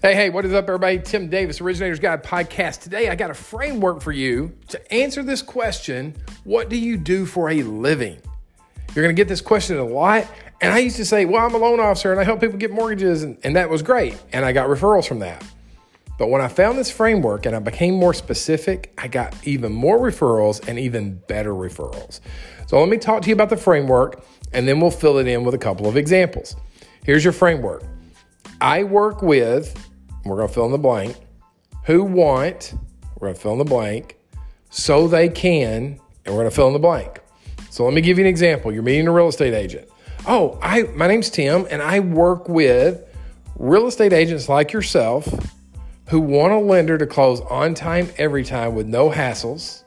Hey, hey, what is up, everybody? Tim Davis, Originators Guide Podcast. Today, I got a framework for you to answer this question What do you do for a living? You're going to get this question a lot. And I used to say, Well, I'm a loan officer and I help people get mortgages. And, and that was great. And I got referrals from that. But when I found this framework and I became more specific, I got even more referrals and even better referrals. So let me talk to you about the framework and then we'll fill it in with a couple of examples. Here's your framework I work with we're going to fill in the blank, who want, we're going to fill in the blank, so they can, and we're going to fill in the blank. So let me give you an example. You're meeting a real estate agent. Oh, I my name's Tim and I work with real estate agents like yourself who want a lender to close on time every time with no hassles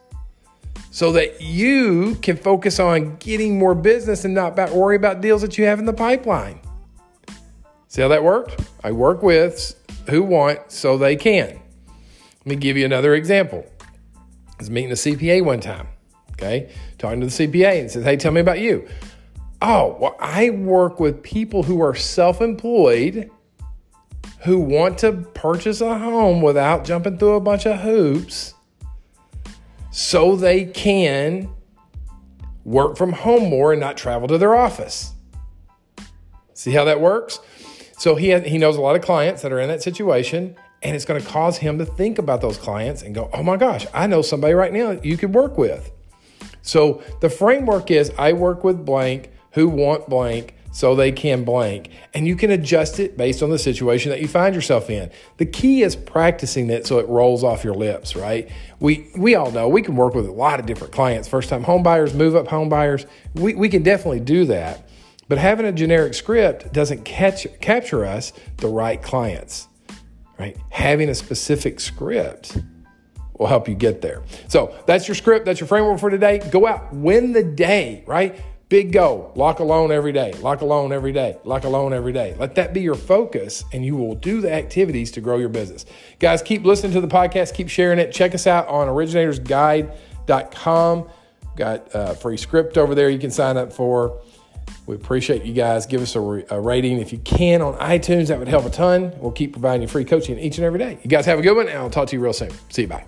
so that you can focus on getting more business and not about worry about deals that you have in the pipeline. See how that worked? I work with who want so they can. Let me give you another example. I was meeting a CPA one time, okay, talking to the CPA and says, Hey, tell me about you. Oh, well, I work with people who are self employed who want to purchase a home without jumping through a bunch of hoops so they can work from home more and not travel to their office. See how that works? So he has, he knows a lot of clients that are in that situation, and it's going to cause him to think about those clients and go, "Oh my gosh, I know somebody right now you could work with." So the framework is I work with blank who want blank so they can blank. And you can adjust it based on the situation that you find yourself in. The key is practicing it so it rolls off your lips, right? We we all know we can work with a lot of different clients, first time home buyers, move up home buyers. We, we can definitely do that. But having a generic script doesn't catch, capture us the right clients, right? Having a specific script will help you get there. So that's your script. That's your framework for today. Go out, win the day, right? Big goal. Lock a loan every day. Lock a loan every day. Lock a loan every day. Let that be your focus, and you will do the activities to grow your business. Guys, keep listening to the podcast. Keep sharing it. Check us out on originatorsguide.com. Got a free script over there you can sign up for. We appreciate you guys. Give us a, re- a, rating if you can on iTunes. That would help a ton. We'll keep providing you free coaching each and every day. You guys have a good one, and I'll talk to you real soon. See you. Bye.